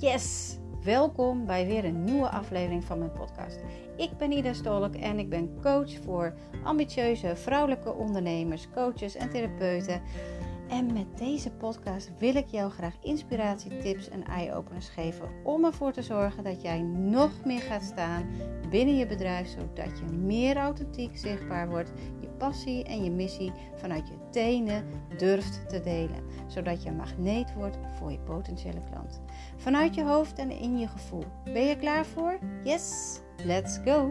Yes! Welkom bij weer een nieuwe aflevering van mijn podcast. Ik ben Ida Stolk en ik ben coach voor ambitieuze vrouwelijke ondernemers, coaches en therapeuten. En met deze podcast wil ik jou graag inspiratie, tips en eye-openers geven om ervoor te zorgen dat jij nog meer gaat staan binnen je bedrijf, zodat je meer authentiek zichtbaar wordt, je passie en je missie vanuit je tenen durft te delen, zodat je magneet wordt voor je potentiële klant. Vanuit je hoofd en in je gevoel. Ben je klaar voor? Yes, let's go!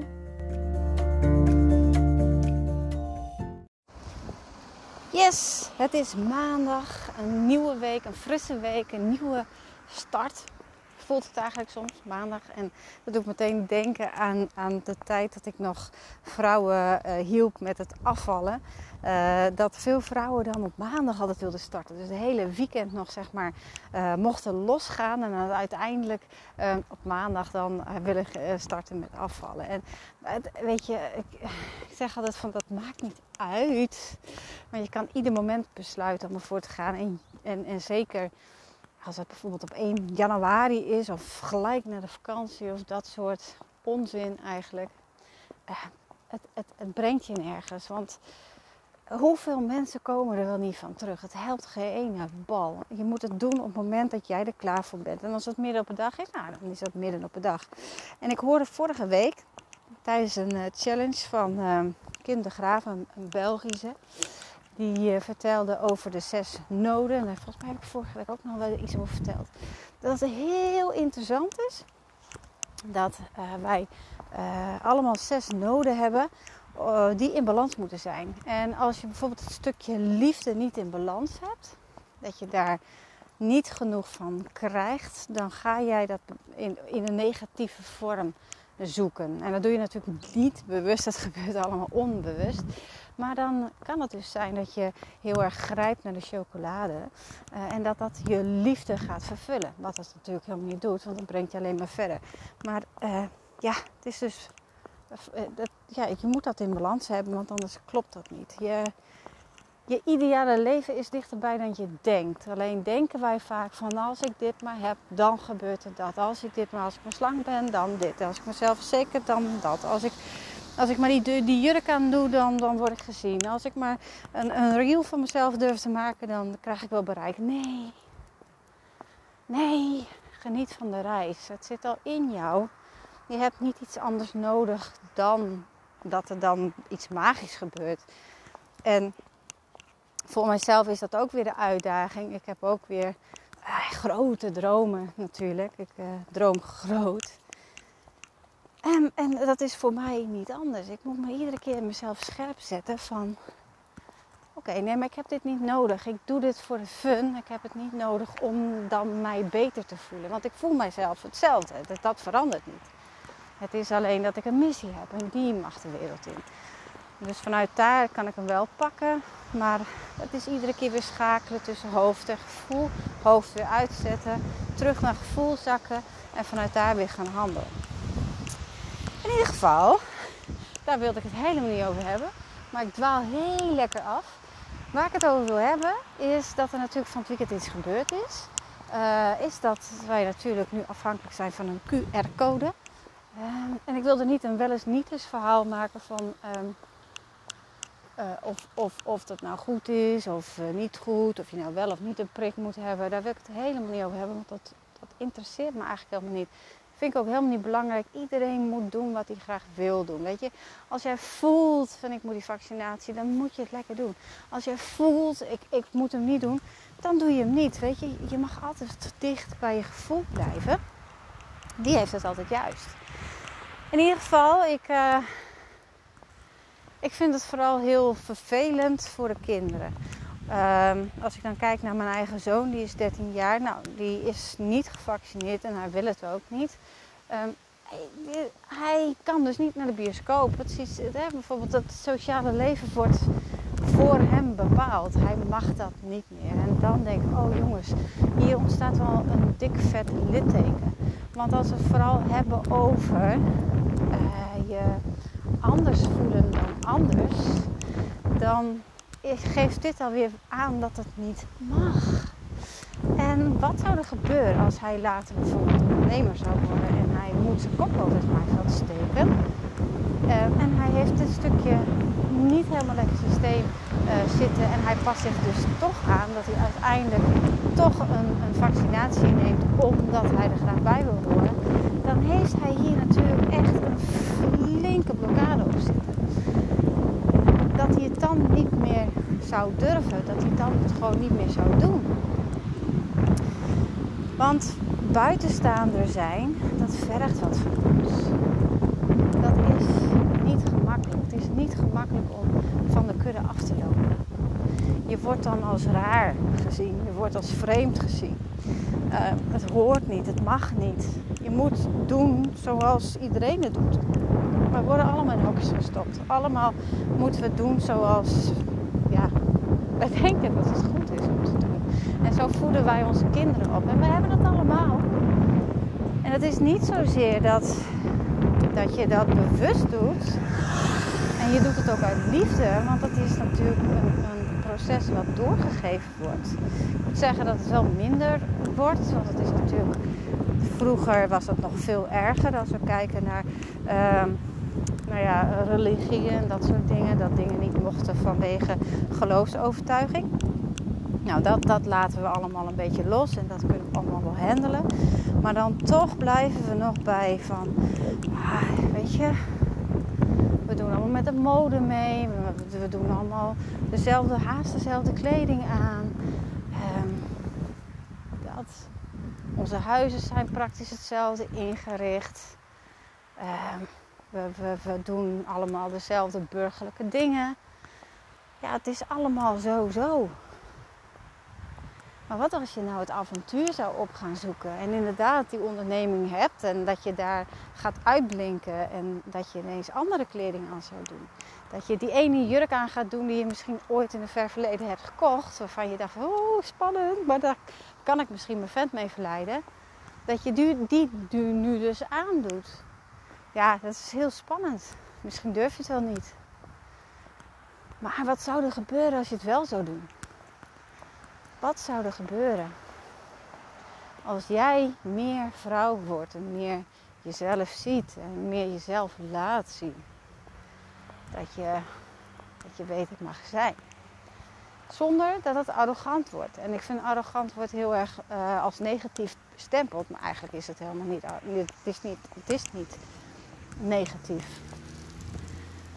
Yes, het is maandag, een nieuwe week, een frisse week, een nieuwe start. Voelt het eigenlijk soms maandag. En dat doet meteen denken aan, aan de tijd dat ik nog vrouwen uh, hielp met het afvallen. Uh, dat veel vrouwen dan op maandag altijd wilden starten. Dus de hele weekend nog zeg maar uh, mochten losgaan. En dan uiteindelijk op maandag dan willen starten met afvallen. En weet je, ik, ik zeg altijd van dat maakt niet uit. Maar je kan ieder moment besluiten om ervoor te gaan. En, en, en zeker als het bijvoorbeeld op 1 januari is of gelijk na de vakantie of dat soort onzin eigenlijk. het, het, het brengt je nergens. Want hoeveel mensen komen er wel niet van terug? Het helpt geen bal. Je moet het doen op het moment dat jij er klaar voor bent. En als het midden op de dag is, nou, dan is dat midden op de dag. En ik hoorde vorige week tijdens een challenge van uh, Kim de Graaf, een, Belgische. Die uh, vertelde over de zes noden. En volgens mij heb ik vorige week ook nog wel iets over verteld. Dat het heel interessant is dat wij allemaal zes noden hebben die in balans moeten zijn. En als je bijvoorbeeld het stukje liefde niet in balans hebt, dat je daar niet genoeg van krijgt, dan ga jij dat in, in een negatieve vorm zoeken. En dat doe je natuurlijk niet bewust, dat gebeurt allemaal onbewust. Maar dan kan het dus zijn dat je heel erg grijpt naar de chocolade uh, en dat dat je liefde gaat vervullen. Wat dat natuurlijk helemaal niet doet, want dat brengt je alleen maar verder. Maar uh, ja, het is dus. Uh, dat, ja, je moet dat in balans hebben, want anders klopt dat niet. Je, je ideale leven is dichterbij dan je denkt. Alleen denken wij vaak van als ik dit maar heb, dan gebeurt er dat. Als ik dit maar, als ik maar slang ben, dan dit. Als ik mezelf zeker, dan dat. Als ik, als ik maar die, die jurk aan doe, dan, dan word ik gezien. Als ik maar een, een reel van mezelf durf te maken, dan krijg ik wel bereik. Nee. Nee, geniet van de reis. Het zit al in jou. Je hebt niet iets anders nodig dan dat er dan iets magisch gebeurt. En voor mijzelf is dat ook weer de uitdaging. Ik heb ook weer eh, grote dromen natuurlijk. Ik uh, droom groot. En, en, dat is voor mij niet anders. Ik moet me iedere keer mezelf scherp zetten van... Oké, nee, maar ik heb dit niet nodig. Ik doe dit voor de fun. Ik heb het niet nodig om dan mij beter te voelen. Want ik voel mijzelf hetzelfde. Dat, dat verandert niet. Het is alleen dat ik een missie heb en die mag de wereld in. Dus vanuit daar kan ik hem wel pakken. Maar het is iedere keer weer schakelen tussen hoofd en gevoel. Hoofd weer uitzetten. Terug naar gevoel zakken. En vanuit daar weer gaan handelen. In ieder geval, daar wilde ik het helemaal niet over hebben. Maar ik dwaal heel lekker af. Waar ik het over wil hebben, is dat er natuurlijk van het weekend iets gebeurd is. Uh, is dat wij natuurlijk nu afhankelijk zijn van een QR-code. Uh, en ik wilde niet een wel eens niet eens verhaal maken van um, uh, of, of, of dat nou goed is of uh, niet goed, of je nou wel of niet een prik moet hebben. Daar wil ik het helemaal niet over hebben, want dat, dat interesseert me eigenlijk helemaal niet. Vind ik ook helemaal niet belangrijk. Iedereen moet doen wat hij graag wil doen. Weet je, als jij voelt van ik moet die vaccinatie, dan moet je het lekker doen. Als jij voelt ik, ik moet hem niet doen, dan doe je hem niet. Weet je, je mag altijd dicht bij je gevoel blijven. Die heeft het altijd juist. In ieder geval, ik. Uh, ik vind het vooral heel vervelend voor de kinderen. Um, als ik dan kijk naar mijn eigen zoon, die is 13 jaar. Nou, die is niet gevaccineerd en hij wil het ook niet. Um, hij, kan dus niet naar de bioscoop. Het is, hè, bijvoorbeeld het sociale leven wordt voor hem bepaald. Hij mag dat niet meer. En dan denk ik, oh jongens, hier ontstaat wel een dik vet litteken. Want als we het vooral hebben over uh, je anders voelen dan anders, dan geeft dit alweer aan dat het niet mag. En wat zou er gebeuren als hij later bijvoorbeeld ondernemer zou worden en hij moet zijn kop over het maaiveld steken? Uh, en hij heeft dit stukje niet helemaal lekker systeem uh, zitten en hij past zich dus toch aan dat hij uiteindelijk toch een, een, vaccinatie neemt omdat hij er graag bij wil horen, dan heeft hij hier natuurlijk echt een flinke blokkade op zitten. Dat hij het dan niet meer zou durven, dat hij dan het gewoon niet meer zou doen. Want buitenstaander zijn, dat vergt wat van ons. Dat is niet gemakkelijk. Het is niet gemakkelijk om van de kudde af te lopen. Je wordt dan als raar gezien, je wordt als vreemd gezien. Uh, het hoort niet, het mag niet. Je moet doen zoals iedereen het doet. We worden allemaal in hokjes gestopt. Allemaal moeten we doen zoals ja, wij denken dat het goed is om te doen. En zo voeden wij onze kinderen op. En we hebben het allemaal. En het is niet zozeer dat, dat je dat bewust doet. En je doet het ook uit liefde, want dat is natuurlijk een proces wat doorgegeven wordt. Ik moet zeggen dat het wel minder wordt, want het is natuurlijk. Vroeger was het nog veel erger als we kijken naar uh, nou ja, religie en dat soort dingen. Dat dingen niet mochten vanwege geloofsovertuiging. Nou, dat, dat laten we allemaal een beetje los en dat kunnen we allemaal wel handelen. Maar dan toch blijven we nog bij van, ah, weet je, we doen allemaal met de mode mee. We doen allemaal dezelfde, haast dezelfde kleding aan. Um, dat. Onze huizen zijn praktisch hetzelfde ingericht. Um, we, we, we doen allemaal dezelfde burgerlijke dingen. Ja, het is allemaal zo zo. Maar wat als je nou het avontuur zou op gaan zoeken en inderdaad die onderneming hebt en dat je daar gaat uitblinken en dat je ineens andere kleding aan zou doen. Dat je die ene jurk aan gaat doen die je misschien ooit in het ver verleden hebt gekocht, waarvan je dacht, oh spannend, maar daar kan ik misschien mijn vent mee verleiden. Dat je die, die, die nu dus aandoet. Ja, dat is heel spannend. Misschien durf je het wel niet. Maar wat zou er gebeuren als je het wel zou doen? Wat zou er gebeuren als jij meer vrouw wordt en meer jezelf ziet en meer jezelf laat zien? Dat je, dat je weet het mag zijn. Zonder dat het arrogant wordt. En ik vind arrogant wordt heel erg uh, als negatief bestempeld. Maar eigenlijk is het helemaal niet. Het is niet, het is niet negatief.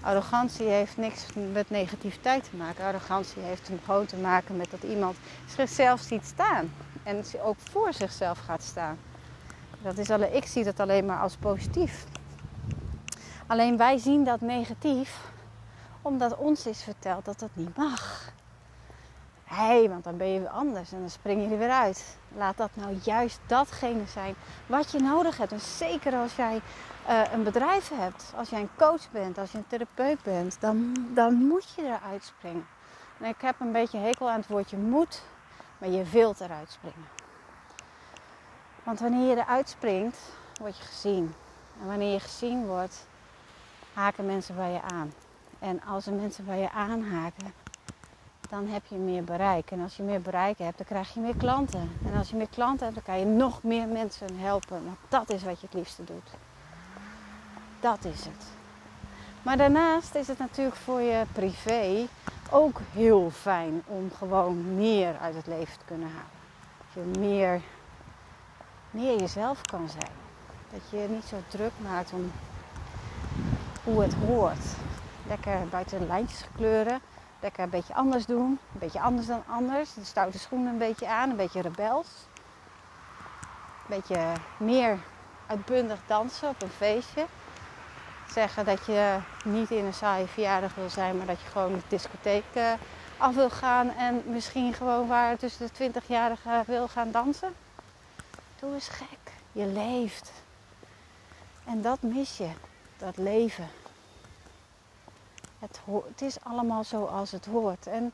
Arrogantie heeft niks met negativiteit te maken. Arrogantie heeft gewoon te maken met dat iemand zichzelf ziet staan. En ook voor zichzelf gaat staan. Dat is alleen, ik zie dat alleen maar als positief. Alleen wij zien dat negatief omdat ons is verteld dat dat niet mag. Hé, want dan ben je weer anders en dan spring je er weer uit. Laat dat nou juist datgene zijn wat je nodig hebt. En zeker als jij uh, een bedrijf hebt, als jij een coach bent, als je een therapeut bent, dan, dan moet je eruit springen. En ik heb een beetje hekel aan het woordje moet, maar je wilt eruit springen. Want wanneer je eruit springt, word je gezien. En wanneer je gezien wordt, haken mensen bij je aan. En als er mensen bij je aanhaken, dan heb je meer bereik. En als je meer bereik hebt, dan krijg je meer klanten. En als je meer klanten hebt, dan kan je nog meer mensen helpen. Want dat is wat je het liefste doet. Dat is het. Maar daarnaast is het natuurlijk voor je privé ook heel fijn om gewoon meer uit het leven te kunnen halen. Dat je meer, meer jezelf kan zijn. Dat je niet zo druk maakt om het hoort. Lekker buiten de lijntjes kleuren. Lekker een beetje anders doen. Een beetje anders dan anders. De stoute schoenen een beetje aan. Een beetje rebels. Een beetje meer uitbundig dansen op een feestje zeggen dat je niet in een saaie verjaardag wil zijn, maar dat je gewoon de discotheek uh, af wil gaan en misschien gewoon waar tussen de 20-jarigen wil gaan dansen. Doe eens gek. Je leeft. En dat mis je, dat leven. Het, het is allemaal zoals het hoort. En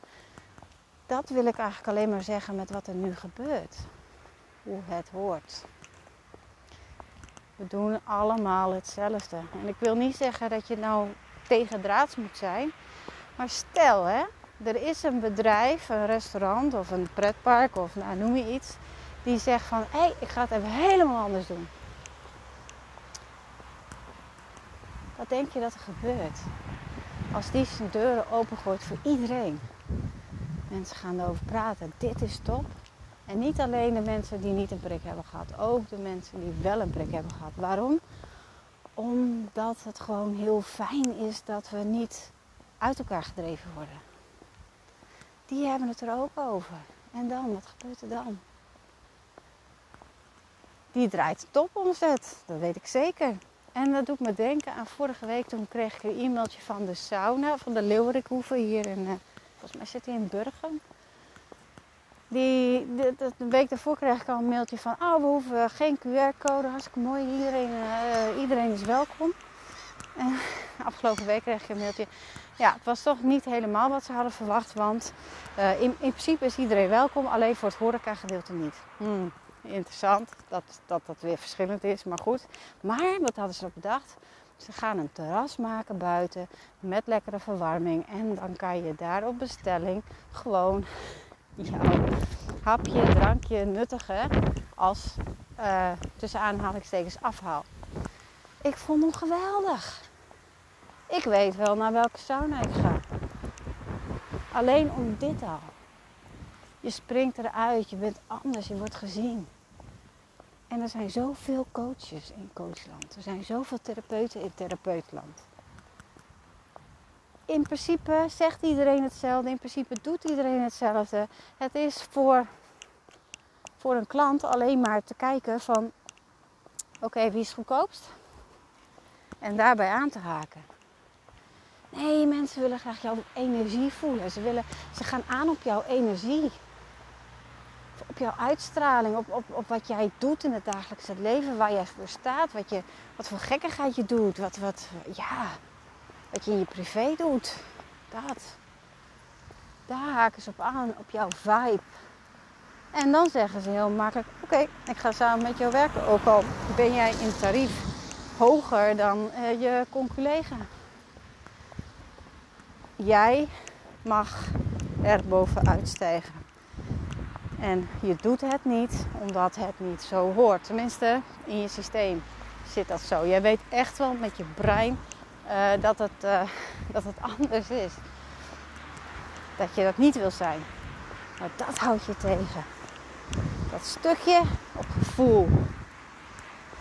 dat wil ik eigenlijk alleen maar zeggen met wat er nu gebeurt. Hoe het hoort. We doen allemaal hetzelfde. En ik wil niet zeggen dat je nou tegen draads moet zijn. Maar stel hè, er is een bedrijf, een restaurant of een pretpark of nou, noem je iets. die zegt van hé, hey, ik ga het even helemaal anders doen. Wat denk je dat er gebeurt? Als die deuren opengooit voor iedereen. Mensen gaan erover praten. Dit is top. En niet alleen de mensen die niet een prik hebben gehad. Ook de mensen die wel een prik hebben gehad. Waarom? Omdat het gewoon heel fijn is dat we niet uit elkaar gedreven worden. Die hebben het er ook over. En dan, wat gebeurt er dan? Die draait topomzet, dat weet ik zeker. En dat doet me denken aan vorige week. Toen kreeg ik een e-mailtje van de sauna, van de Leeuwerikhoeve hier in, uh, volgens mij zit hij in Burgen. Die, de, week daarvoor kreeg ik al een mailtje van, oh we hoeven geen QR-code, hartstikke mooi, iedereen, uh, iedereen is welkom. En afgelopen week kreeg ik een mailtje, ja het was toch niet helemaal wat ze hadden verwacht, want uh, in, in, principe is iedereen welkom, alleen voor het horeca gedeelte niet. Hmm interessant dat, dat dat weer verschillend is, maar goed. Maar wat hadden ze ook bedacht? Ze gaan een terras maken buiten met lekkere verwarming. En dan kan je daar op bestelling gewoon jouw hapje, drankje nuttigen als uh, tussen aanhalingstekens afhaal. Ik vond hem geweldig. Ik weet wel naar welke sauna ik ga. Alleen om dit al. Je springt eruit, je bent anders, je wordt gezien. En er zijn zoveel coaches in coachland. Er zijn zoveel therapeuten in therapeutland. In principe zegt iedereen hetzelfde. In principe doet iedereen hetzelfde. Het is voor, voor een klant alleen maar te kijken van... Oké, wie is goedkoopst? En daarbij aan te haken. Nee, mensen willen graag jouw energie voelen. Ze, willen, ze gaan aan op jouw energie op jouw uitstraling, op, op, op wat jij doet in het dagelijkse leven, waar jij voor staat, wat, je, wat voor gekkigheid je doet, wat, wat, ja, wat je in je privé doet. Dat. Daar haken ze op aan, op jouw vibe. En dan zeggen ze heel makkelijk: Oké, ik ga samen met jou werken. Ook al ben jij in tarief hoger dan uh, je conculega. Jij mag er bovenuit stijgen. En je doet het niet omdat het niet zo hoort. Tenminste, in je systeem zit dat zo. Jij weet echt wel met je brein uh, dat, het, uh, dat het anders is. Dat je dat niet wil zijn. Maar dat houdt je tegen. Dat stukje op gevoel.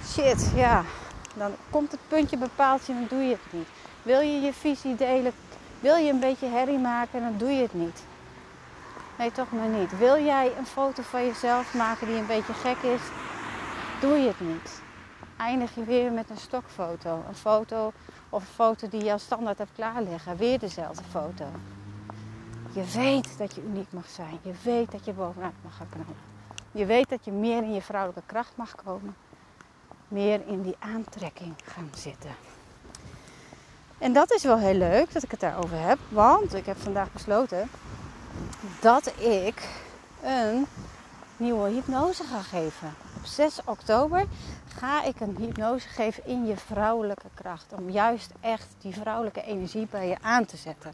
Shit, ja. Dan komt het puntje bepaald je, dan doe je het niet. Wil je je visie delen, wil je een beetje herrie maken, dan doe je het niet. Nee, toch maar niet. Wil jij een foto van jezelf maken die een beetje gek is? Doe je het niet. Eindig je weer met een stokfoto. Een foto of een foto die je standaard hebt klaarleggen. Weer dezelfde foto. Je weet dat je uniek mag zijn. Je weet dat je bovenuit mag gaan knallen. Je weet dat je meer in je vrouwelijke kracht mag komen. Meer in die aantrekking gaan zitten. En dat is wel heel leuk dat ik het daarover heb. Want ik heb vandaag besloten dat ik een nieuwe hypnose ga geven. Op 6 oktober ga ik een hypnose geven in je vrouwelijke kracht. Om juist echt die vrouwelijke energie bij je aan te zetten.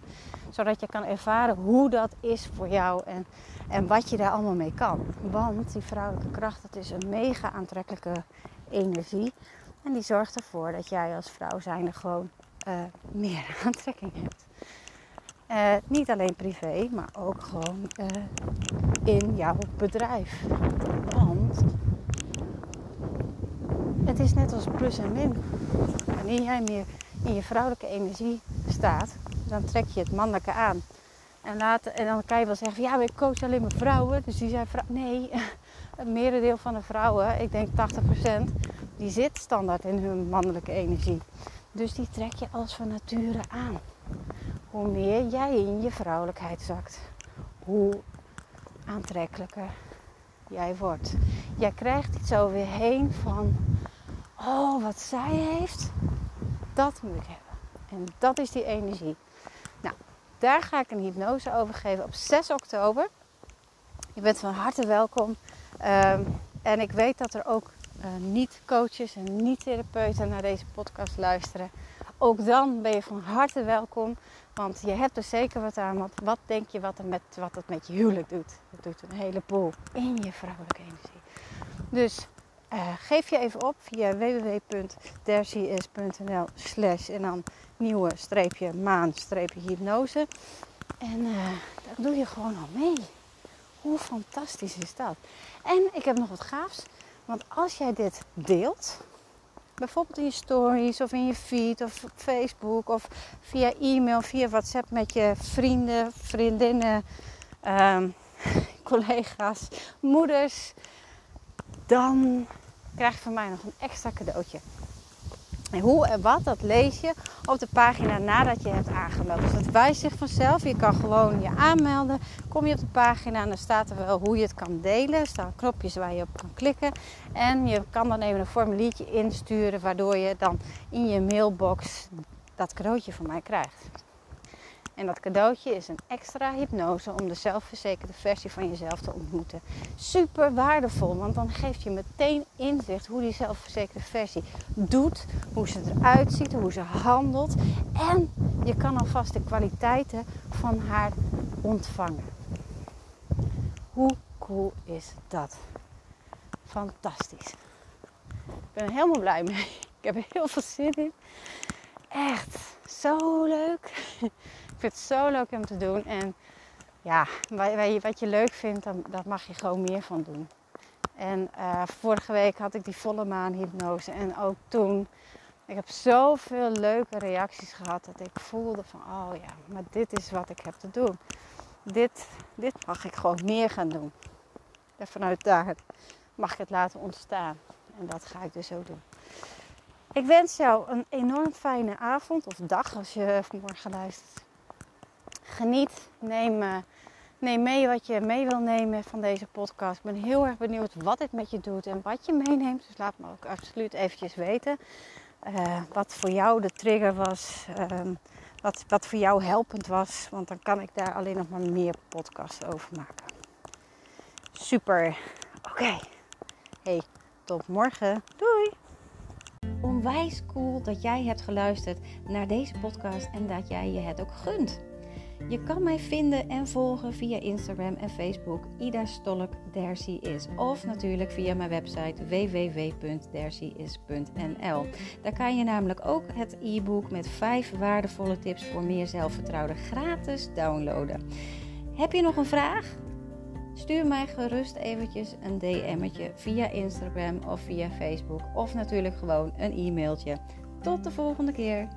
Zodat je kan ervaren hoe dat is voor jou en, en wat je daar allemaal mee kan. Want die vrouwelijke kracht, dat is een mega aantrekkelijke energie. En die zorgt ervoor dat jij als vrouw zijnde gewoon uh, meer aantrekking hebt. Uh, niet alleen privé, maar ook gewoon uh, in jouw bedrijf. Want het is net als plus en min. Wanneer jij meer in je vrouwelijke energie staat, dan trek je het mannelijke aan. En, later, en dan kan je wel zeggen, ja, ik coach alleen maar vrouwen. Dus die zijn vrouwen. Nee, het merendeel van de vrouwen, ik denk 80%, die zit standaard in hun mannelijke energie. Dus die trek je als van nature aan hoe meer jij in je vrouwelijkheid zakt, hoe aantrekkelijker jij wordt. Jij krijgt iets over heen van, oh wat zij heeft, dat moet ik hebben. En dat is die energie. Nou, daar ga ik een hypnose over geven op 6 oktober. Je bent van harte welkom. Um, en ik weet dat er ook uh, niet-coaches en niet-therapeuten naar deze podcast luisteren ook dan ben je van harte welkom. Want je hebt er zeker wat aan. Want wat denk je wat, er met, wat het met je huwelijk doet? Het doet een heleboel in je vrouwelijke energie. Dus uh, geef je even op via www.dercies.nl slash en dan nieuwe streepje maan streepje hypnose. En uh, daar doe je gewoon al mee. Hoe fantastisch is dat? En ik heb nog wat gaafs. Want als jij dit deelt, bijvoorbeeld in je stories of in je feed of op Facebook of via e-mail, via WhatsApp met je vrienden, vriendinnen, um, collega's, moeders, dan krijg je van mij nog een extra cadeautje. En hoe en wat, dat lees je op de pagina nadat je hebt aangemeld. Dus dat wijst zich vanzelf. Je kan gewoon je aanmelden. Kom je op de pagina en dan staat er wel hoe je het kan delen. Er staan knopjes waar je op kan klikken. En je kan dan even een formuliertje insturen waardoor je dan in je mailbox dat cadeautje van mij krijgt. En dat cadeautje is een extra hypnose om de zelfverzekerde versie van jezelf te ontmoeten. Super waardevol, want dan geeft je meteen inzicht hoe die zelfverzekerde versie doet, hoe ze eruit ziet, hoe ze handelt. En je kan alvast de kwaliteiten van haar ontvangen. Hoe cool is dat? Fantastisch. Ik ben er helemaal blij mee. Ik heb er heel veel zin in. Echt zo leuk vind het zo leuk om te doen. En ja, wat je leuk vindt, dan, dat mag je gewoon meer van doen. En uh, vorige week had ik die volle maan hypnose. En ook toen, ik heb zoveel leuke reacties gehad dat ik voelde van, oh ja, maar dit is wat ik heb te doen. Dit, dit mag ik gewoon meer gaan doen. En vanuit daar mag ik het laten ontstaan. En dat ga ik dus ook doen. Ik wens jou een enorm fijne avond of dag als je morgen luistert geniet. Neem, uh, neem mee wat je mee wil nemen van deze podcast. Ik ben heel erg benieuwd wat dit met je doet en wat je meeneemt. Dus laat me ook absoluut eventjes weten. Uh, wat voor jou de trigger was. Uh, wat, wat voor jou helpend was. Want dan kan ik daar alleen nog maar meer podcasts over maken. Super. Oké. Hey, tot morgen. Doei. Onwijs cool dat jij hebt geluisterd naar deze podcast en dat jij je het ook gunt. Je kan mij vinden en volgen via Instagram en Facebook Ida Stolk Dercy is. Of natuurlijk via mijn website www.dercyis.nl. Daar kan je namelijk ook het e-book met 5 waardevolle tips voor meer zelfvertrouwen gratis downloaden. Heb je nog een vraag? Stuur mij gerust eventjes een DM'tje via Instagram of via Facebook. Of natuurlijk gewoon een e-mailtje. Tot de volgende keer.